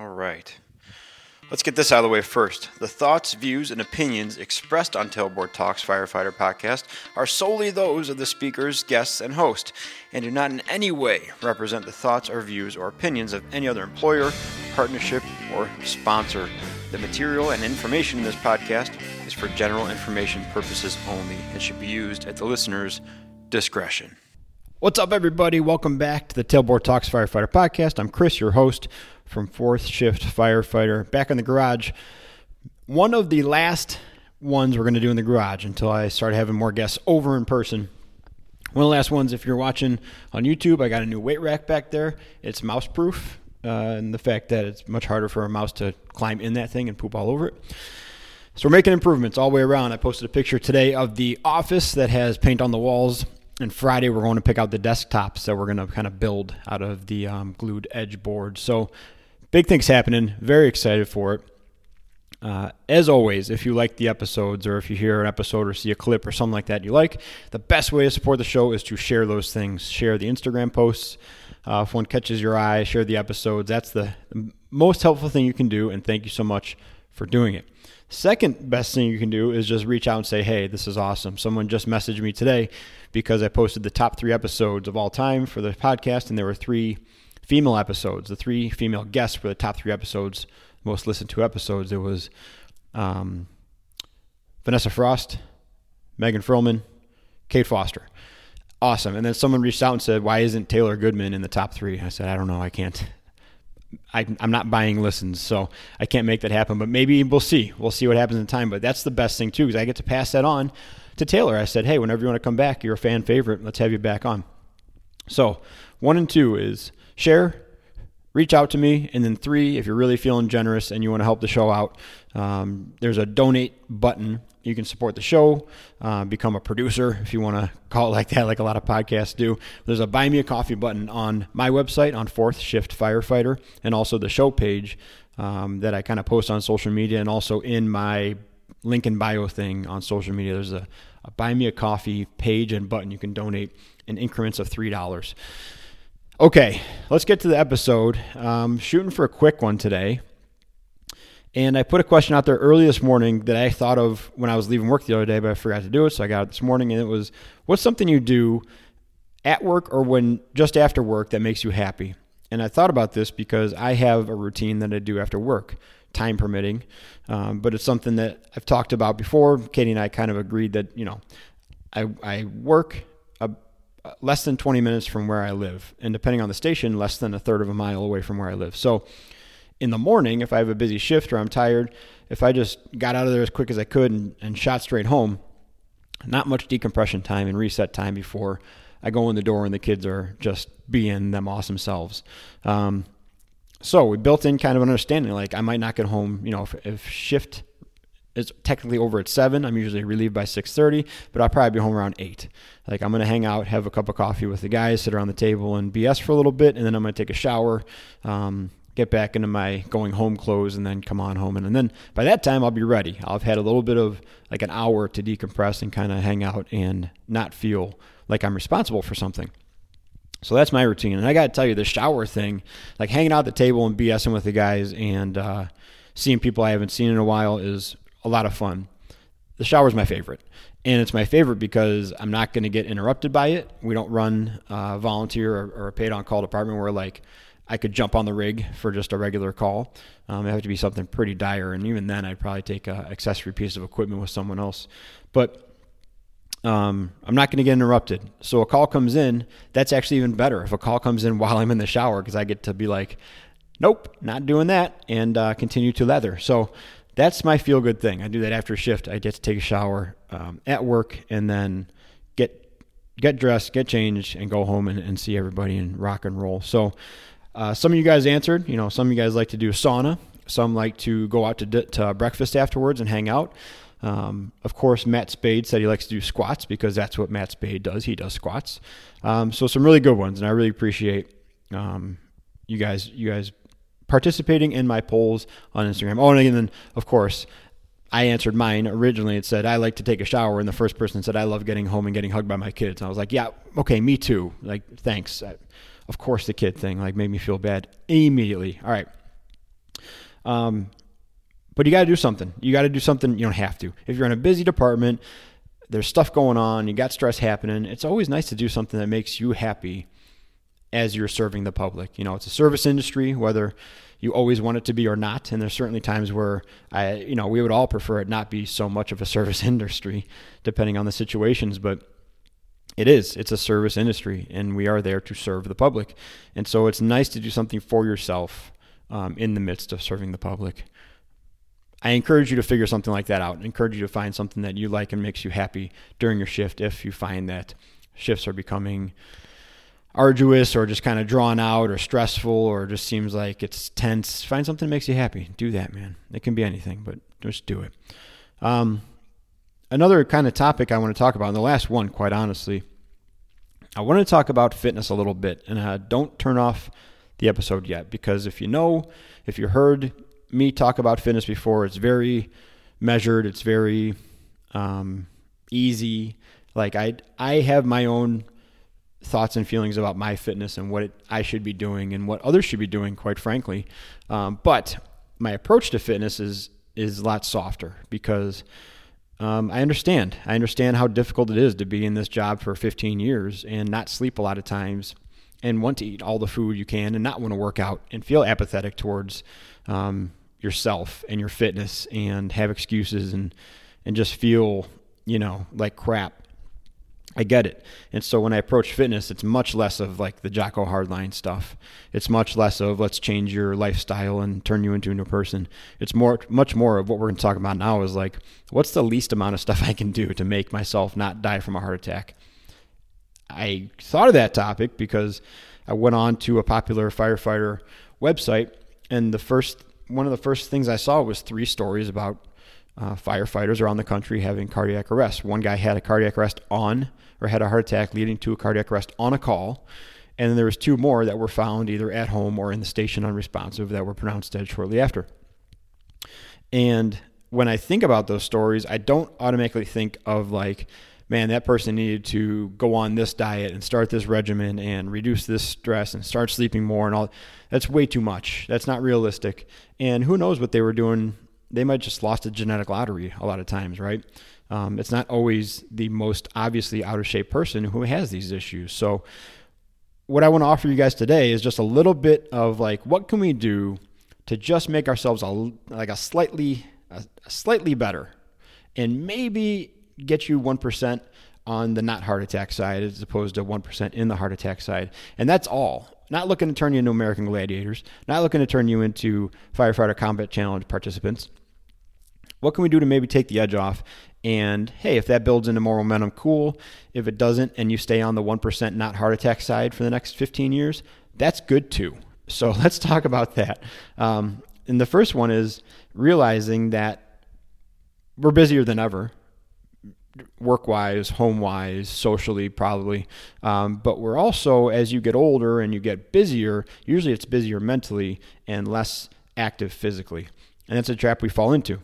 All right. Let's get this out of the way first. The thoughts, views, and opinions expressed on Tailboard Talks Firefighter Podcast are solely those of the speakers, guests, and host, and do not in any way represent the thoughts or views or opinions of any other employer, partnership, or sponsor. The material and information in this podcast is for general information purposes only and should be used at the listener's discretion. What's up, everybody? Welcome back to the Tailboard Talks Firefighter Podcast. I'm Chris, your host from Fourth Shift Firefighter, back in the garage. One of the last ones we're going to do in the garage until I start having more guests over in person. One of the last ones, if you're watching on YouTube, I got a new weight rack back there. It's mouse proof, uh, and the fact that it's much harder for a mouse to climb in that thing and poop all over it. So we're making improvements all the way around. I posted a picture today of the office that has paint on the walls. And Friday, we're going to pick out the desktops that we're going to kind of build out of the um, glued edge board. So big things happening. Very excited for it. Uh, as always, if you like the episodes or if you hear an episode or see a clip or something like that you like, the best way to support the show is to share those things. Share the Instagram posts. Uh, if one catches your eye, share the episodes. That's the most helpful thing you can do, and thank you so much for doing it. Second best thing you can do is just reach out and say, hey, this is awesome. Someone just messaged me today because I posted the top three episodes of all time for the podcast, and there were three female episodes. The three female guests were the top three episodes, most listened to episodes. It was um, Vanessa Frost, Megan Frillman, Kate Foster. Awesome. And then someone reached out and said, Why isn't Taylor Goodman in the top three? I said, I don't know. I can't. I, am not buying listens, so I can't make that happen. But maybe we'll see. We'll see what happens in time. But that's the best thing, too, because I get to pass that on to Taylor. I said, Hey, whenever you want to come back, you're a fan favorite. Let's have you back on. So, one and two is share, reach out to me. And then three, if you're really feeling generous and you want to help the show out, um, there's a donate button. You can support the show, uh, become a producer if you want to call it like that, like a lot of podcasts do. There's a buy me a coffee button on my website on Fourth Shift Firefighter and also the show page um, that I kind of post on social media and also in my link in bio thing on social media. There's a, a buy me a coffee page and button. You can donate in increments of $3. Okay, let's get to the episode. Um, shooting for a quick one today. And I put a question out there early this morning that I thought of when I was leaving work the other day, but I forgot to do it. So I got it this morning. And it was what's something you do at work or when just after work that makes you happy? And I thought about this because I have a routine that I do after work, time permitting. Um, but it's something that I've talked about before. Katie and I kind of agreed that, you know, I, I work less than 20 minutes from where I live, and depending on the station, less than a third of a mile away from where I live. So in the morning, if I have a busy shift or I'm tired, if I just got out of there as quick as I could and, and shot straight home, not much decompression time and reset time before I go in the door and the kids are just being them awesome selves. Um, so we built in kind of an understanding like I might not get home, you know, if, if shift is technically over at seven. I'm usually relieved by six thirty, but I'll probably be home around eight. Like I'm gonna hang out, have a cup of coffee with the guys, sit around the table and BS for a little bit, and then I'm gonna take a shower, um, get back into my going home clothes, and then come on home. And, and then by that time I'll be ready. Have had a little bit of like an hour to decompress and kind of hang out and not feel like I'm responsible for something. So that's my routine. And I got to tell you, the shower thing, like hanging out at the table and BSing with the guys and uh, seeing people I haven't seen in a while, is a lot of fun. The shower is my favorite. And it's my favorite because I'm not going to get interrupted by it. We don't run a volunteer or, or a paid on call department where like I could jump on the rig for just a regular call. Um, it have to be something pretty dire. And even then, I'd probably take an accessory piece of equipment with someone else. But um, I'm not going to get interrupted. So a call comes in, that's actually even better. If a call comes in while I'm in the shower, because I get to be like, nope, not doing that, and uh, continue to leather. So that's my feel good thing. I do that after a shift. I get to take a shower um, at work and then get get dressed, get changed, and go home and, and see everybody and rock and roll. So uh, some of you guys answered. You know, some of you guys like to do sauna. Some like to go out to, to breakfast afterwards and hang out. Um, of course, Matt Spade said he likes to do squats because that's what Matt Spade does. He does squats. Um, so some really good ones, and I really appreciate um, you guys. You guys participating in my polls on Instagram. Oh, and then, of course, I answered mine originally. It said, I like to take a shower. And the first person said, I love getting home and getting hugged by my kids. And I was like, yeah, okay, me too. Like, thanks. I, of course, the kid thing like made me feel bad immediately. All right. Um, but you got to do something. You got to do something. You don't have to. If you're in a busy department, there's stuff going on, you got stress happening. It's always nice to do something that makes you happy as you're serving the public. You know, it's a service industry, whether you always want it to be or not. And there's certainly times where I, you know, we would all prefer it not be so much of a service industry, depending on the situations. But it is. It's a service industry, and we are there to serve the public. And so it's nice to do something for yourself um, in the midst of serving the public. I encourage you to figure something like that out. I encourage you to find something that you like and makes you happy during your shift if you find that shifts are becoming arduous or just kind of drawn out or stressful or just seems like it's tense. Find something that makes you happy. Do that, man. It can be anything, but just do it. Um, another kind of topic I want to talk about, and the last one, quite honestly, I want to talk about fitness a little bit. And uh, don't turn off the episode yet because if you know, if you heard me talk about fitness before. It's very measured. It's very um, easy. Like I, I have my own thoughts and feelings about my fitness and what I should be doing and what others should be doing. Quite frankly, um, but my approach to fitness is is a lot softer because um, I understand. I understand how difficult it is to be in this job for 15 years and not sleep a lot of times and want to eat all the food you can and not want to work out and feel apathetic towards um, yourself and your fitness and have excuses and and just feel you know like crap I get it. And so when I approach fitness, it's much less of like the Jocko hardline stuff. It's much less of let's change your lifestyle and turn you into a new person. It's more, much more of what we're going to talk about now is like, what's the least amount of stuff I can do to make myself not die from a heart attack? I thought of that topic because I went on to a popular firefighter website, and the first one of the first things I saw was three stories about uh, firefighters around the country having cardiac arrest. One guy had a cardiac arrest on, or had a heart attack leading to a cardiac arrest on a call, and then there was two more that were found either at home or in the station unresponsive that were pronounced dead shortly after. And when I think about those stories, I don't automatically think of like, man, that person needed to go on this diet and start this regimen and reduce this stress and start sleeping more and all. That's way too much. That's not realistic. And who knows what they were doing? They might just lost a genetic lottery a lot of times, right? Um, it's not always the most obviously out of shape person who has these issues. So, what I want to offer you guys today is just a little bit of like, what can we do to just make ourselves a, like a slightly, a, a slightly better, and maybe get you 1% on the not heart attack side as opposed to 1% in the heart attack side. And that's all. Not looking to turn you into American gladiators, not looking to turn you into firefighter combat challenge participants. What can we do to maybe take the edge off? And hey, if that builds into more momentum, cool. If it doesn't, and you stay on the 1% not heart attack side for the next 15 years, that's good too. So let's talk about that. Um, and the first one is realizing that we're busier than ever work wise, home wise, socially, probably. Um, but we're also, as you get older and you get busier, usually it's busier mentally and less active physically. And that's a trap we fall into.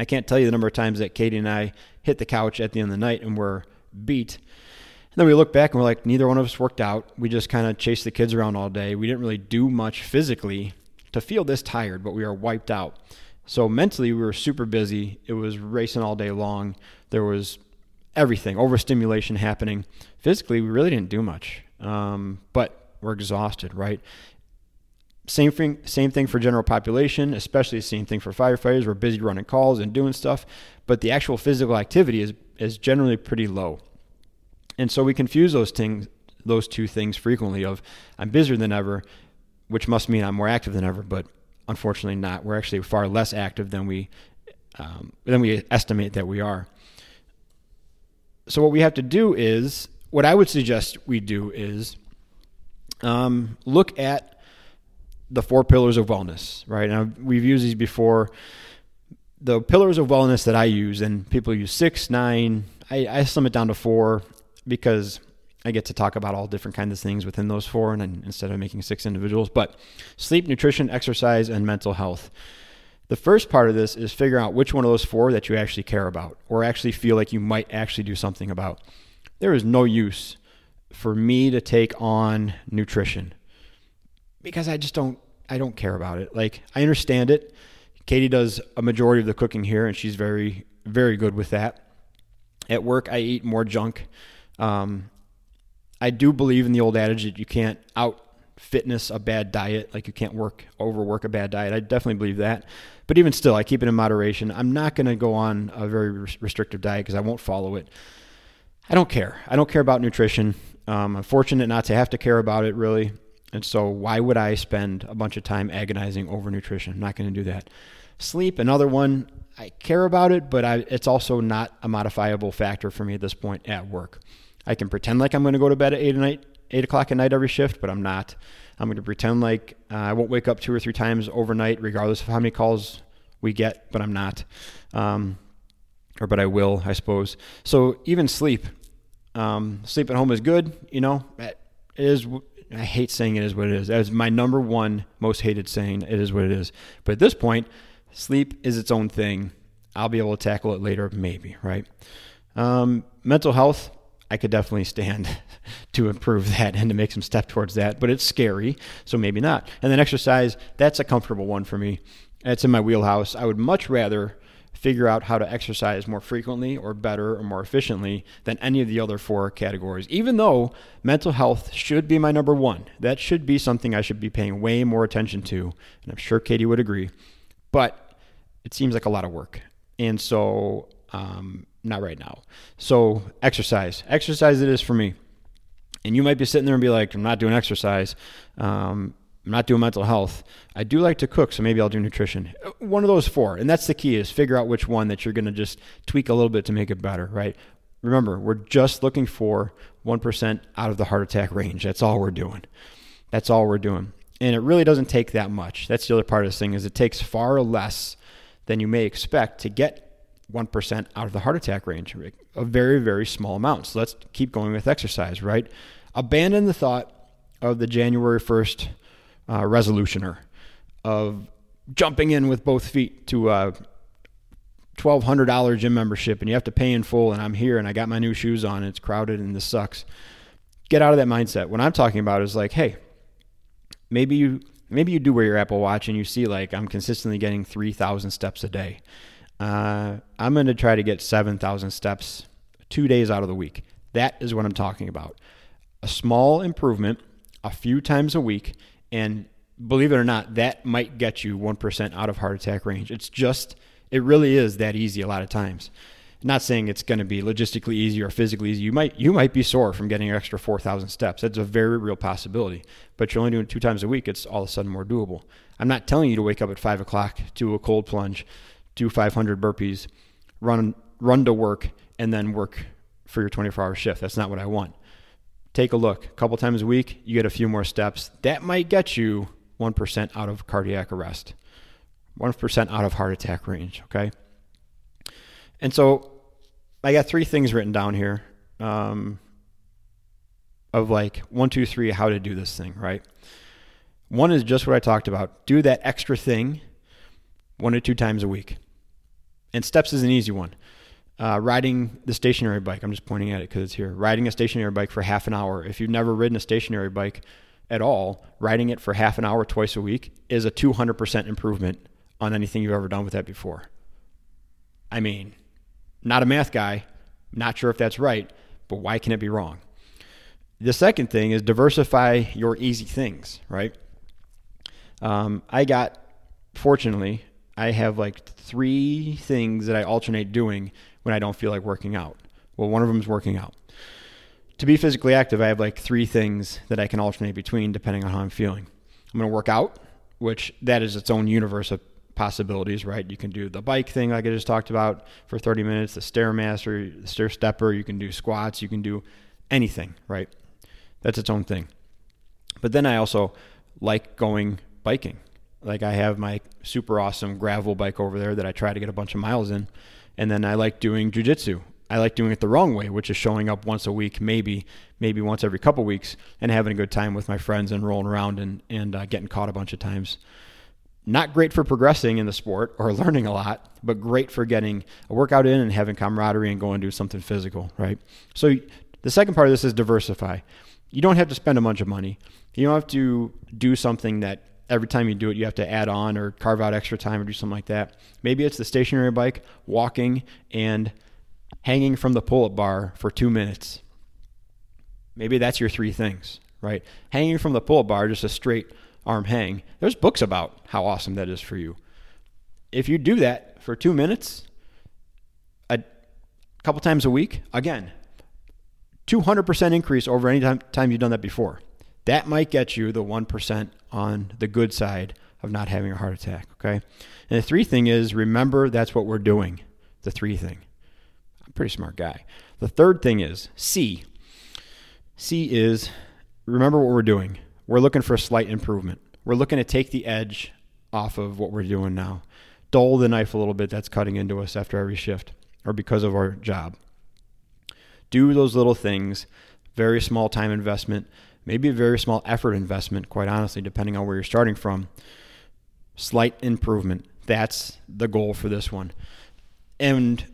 I can't tell you the number of times that Katie and I hit the couch at the end of the night and we're beat. And then we look back and we're like, neither one of us worked out. We just kind of chased the kids around all day. We didn't really do much physically to feel this tired, but we are wiped out. So mentally, we were super busy. It was racing all day long. There was everything, overstimulation happening. Physically, we really didn't do much, um, but we're exhausted, right? Same thing, same thing for general population, especially same thing for firefighters. We're busy running calls and doing stuff, but the actual physical activity is is generally pretty low. And so we confuse those things, those two things frequently. Of I'm busier than ever, which must mean I'm more active than ever, but unfortunately not. We're actually far less active than we um, than we estimate that we are. So what we have to do is what I would suggest we do is um, look at the four pillars of wellness. Right now we've used these before. The pillars of wellness that I use, and people use six, nine. I, I slim it down to four because I get to talk about all different kinds of things within those four, and instead of making six individuals, but sleep, nutrition, exercise, and mental health. The first part of this is figure out which one of those four that you actually care about, or actually feel like you might actually do something about. There is no use for me to take on nutrition because I just don't. I don't care about it. Like I understand it. Katie does a majority of the cooking here, and she's very very good with that. At work, I eat more junk. Um, I do believe in the old adage that you can't out fitness a bad diet, like you can't work overwork a bad diet. I definitely believe that. But even still, I keep it in moderation. I'm not going to go on a very restrictive diet because I won't follow it. I don't care. I don't care about nutrition. Um, I'm fortunate not to have to care about it really. And so, why would I spend a bunch of time agonizing over nutrition? I'm not going to do that. Sleep, another one. I care about it, but I, it's also not a modifiable factor for me at this point at work. I can pretend like I'm going to go to bed at eight at night, eight o'clock at night every shift, but I'm not. I'm going to pretend like uh, I won't wake up two or three times overnight, regardless of how many calls we get, but I'm not. Um, or, but I will, I suppose. So even sleep, um, sleep at home is good. You know, it is. I hate saying it is what it is. That is my number one most hated saying. It is what it is. But at this point, sleep is its own thing. I'll be able to tackle it later, maybe. Right. Um, mental health. I could definitely stand to improve that and to make some step towards that, but it's scary, so maybe not. And then exercise, that's a comfortable one for me. It's in my wheelhouse. I would much rather figure out how to exercise more frequently or better or more efficiently than any of the other four categories. Even though mental health should be my number one, that should be something I should be paying way more attention to. And I'm sure Katie would agree. But it seems like a lot of work. And so, um, not right now. So, exercise. Exercise it is for me. And you might be sitting there and be like, I'm not doing exercise. Um, I'm not doing mental health. I do like to cook, so maybe I'll do nutrition. Uh, one of those four. And that's the key is figure out which one that you're going to just tweak a little bit to make it better, right? Remember, we're just looking for 1% out of the heart attack range. That's all we're doing. That's all we're doing. And it really doesn't take that much. That's the other part of this thing is it takes far less than you may expect to get 1% out of the heart attack range. A very, very small amount. So let's keep going with exercise, right? Abandon the thought of the January 1st uh, resolutioner of jumping in with both feet to a $1,200 gym membership and you have to pay in full and I'm here and I got my new shoes on and it's crowded and this sucks. Get out of that mindset. What I'm talking about is like, hey, maybe you maybe you do wear your Apple Watch and you see like I'm consistently getting 3,000 steps a day. Uh, I'm going to try to get 7,000 steps two days out of the week. That is what I'm talking about. A small improvement a few times a week and believe it or not, that might get you 1% out of heart attack range. It's just, it really is that easy a lot of times. not saying it's going to be logistically easy or physically easy. You might you might be sore from getting an extra 4,000 steps. That's a very real possibility. But you're only doing it two times a week. It's all of a sudden more doable. I'm not telling you to wake up at five o'clock, do a cold plunge, do 500 burpees, run run to work, and then work for your 24 hour shift. That's not what I want take a look. A couple times a week, you get a few more steps. That might get you 1% out of cardiac arrest, 1% out of heart attack range, okay? And so I got three things written down here um, of like one, two, three, how to do this thing, right? One is just what I talked about do that extra thing one or two times a week. And steps is an easy one. Uh, riding the stationary bike, I'm just pointing at it because it's here. Riding a stationary bike for half an hour. If you've never ridden a stationary bike at all, riding it for half an hour twice a week is a 200% improvement on anything you've ever done with that before. I mean, not a math guy, not sure if that's right, but why can it be wrong? The second thing is diversify your easy things, right? Um, I got, fortunately, I have like three things that I alternate doing when I don't feel like working out. Well, one of them is working out. To be physically active, I have like three things that I can alternate between depending on how I'm feeling. I'm going to work out, which that is its own universe of possibilities, right? You can do the bike thing like I just talked about for 30 minutes, the stairmaster, the stair stepper, you can do squats, you can do anything, right? That's its own thing. But then I also like going biking. Like I have my super awesome gravel bike over there that I try to get a bunch of miles in. And then I like doing jujitsu. I like doing it the wrong way, which is showing up once a week, maybe maybe once every couple weeks, and having a good time with my friends and rolling around and and uh, getting caught a bunch of times. Not great for progressing in the sport or learning a lot, but great for getting a workout in and having camaraderie and going and do something physical, right? So the second part of this is diversify. You don't have to spend a bunch of money. You don't have to do something that every time you do it, you have to add on or carve out extra time or do something like that. Maybe it's the stationary bike, walking, and hanging from the pull up bar for two minutes. Maybe that's your three things, right? Hanging from the pull up bar, just a straight arm hang. There's books about how awesome that is for you. If you do that for two minutes, a couple times a week, again, 200% increase over any time, time you've done that before. That might get you the 1% on the good side of not having a heart attack, okay? And the three thing is remember that's what we're doing. The three thing. I'm a pretty smart guy. The third thing is C. C is remember what we're doing. We're looking for a slight improvement. We're looking to take the edge off of what we're doing now. Dull the knife a little bit that's cutting into us after every shift or because of our job. Do those little things, very small time investment, maybe a very small effort investment, quite honestly, depending on where you're starting from. Slight improvement. That's the goal for this one. And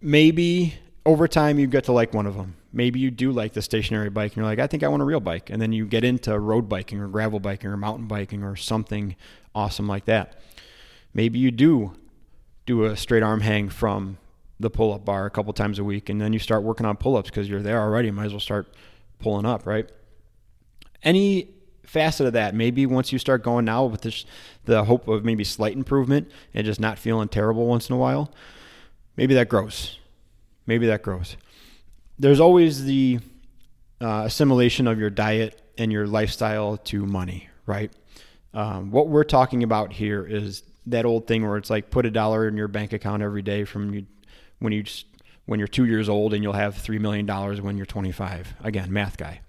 maybe over time you get to like one of them. Maybe you do like the stationary bike and you're like, I think I want a real bike. And then you get into road biking or gravel biking or mountain biking or something awesome like that. Maybe you do do a straight arm hang from the pull up bar a couple times a week and then you start working on pull ups because you're there already. Might as well start pulling up, right? Any facet of that, maybe once you start going now with this, the hope of maybe slight improvement and just not feeling terrible once in a while, maybe that grows. Maybe that grows. There's always the uh, assimilation of your diet and your lifestyle to money, right? Um, what we're talking about here is that old thing where it's like put a dollar in your bank account every day from you when you when you're two years old and you'll have three million dollars when you're 25. Again, math guy.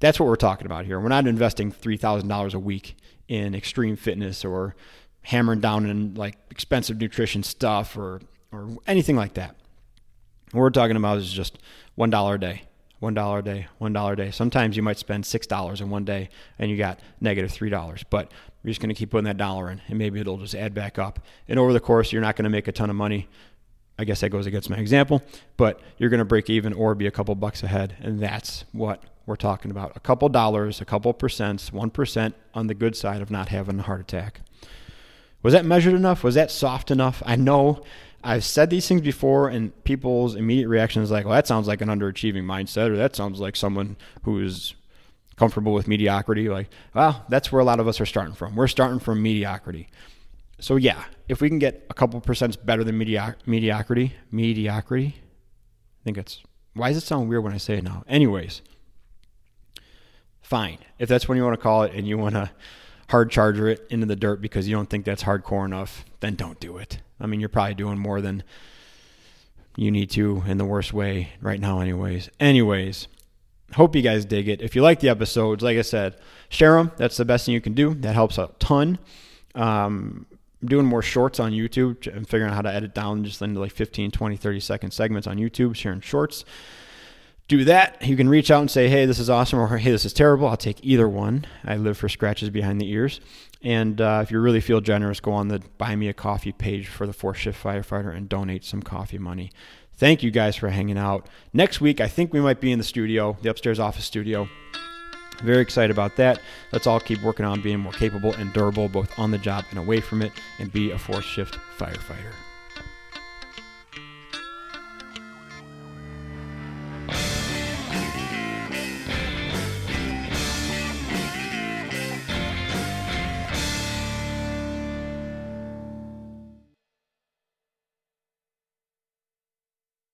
That's what we're talking about here. We're not investing three thousand dollars a week in extreme fitness or hammering down in like expensive nutrition stuff or or anything like that. What we're talking about is just one dollar a day, one dollar a day, one dollar a day. Sometimes you might spend six dollars in one day and you got negative negative three dollars, but you're just going to keep putting that dollar in, and maybe it'll just add back up. And over the course, you're not going to make a ton of money. I guess that goes against my example, but you're going to break even or be a couple bucks ahead, and that's what we're talking about. A couple dollars, a couple percents, one percent on the good side of not having a heart attack. Was that measured enough? Was that soft enough? I know I've said these things before, and people's immediate reaction is like, well, that sounds like an underachieving mindset, or that sounds like someone who is comfortable with mediocrity. Like, well, that's where a lot of us are starting from. We're starting from mediocrity. So, yeah, if we can get a couple percents better than medioc- mediocrity, mediocrity, I think it's, why does it sound weird when I say it now? Anyways, fine. If that's what you want to call it and you want to hard charger it into the dirt because you don't think that's hardcore enough, then don't do it. I mean, you're probably doing more than you need to in the worst way right now, anyways. Anyways, hope you guys dig it. If you like the episodes, like I said, share them. That's the best thing you can do. That helps a ton. Um, I'm doing more shorts on YouTube and figuring out how to edit down just into like 15, 20, 30 second segments on YouTube, sharing shorts do that. You can reach out and say, hey, this is awesome, or hey, this is terrible. I'll take either one. I live for scratches behind the ears. And uh, if you really feel generous, go on the Buy Me a Coffee page for the Four Shift Firefighter and donate some coffee money. Thank you guys for hanging out. Next week, I think we might be in the studio, the upstairs office studio. Very excited about that. Let's all keep working on being more capable and durable, both on the job and away from it, and be a fourth shift firefighter.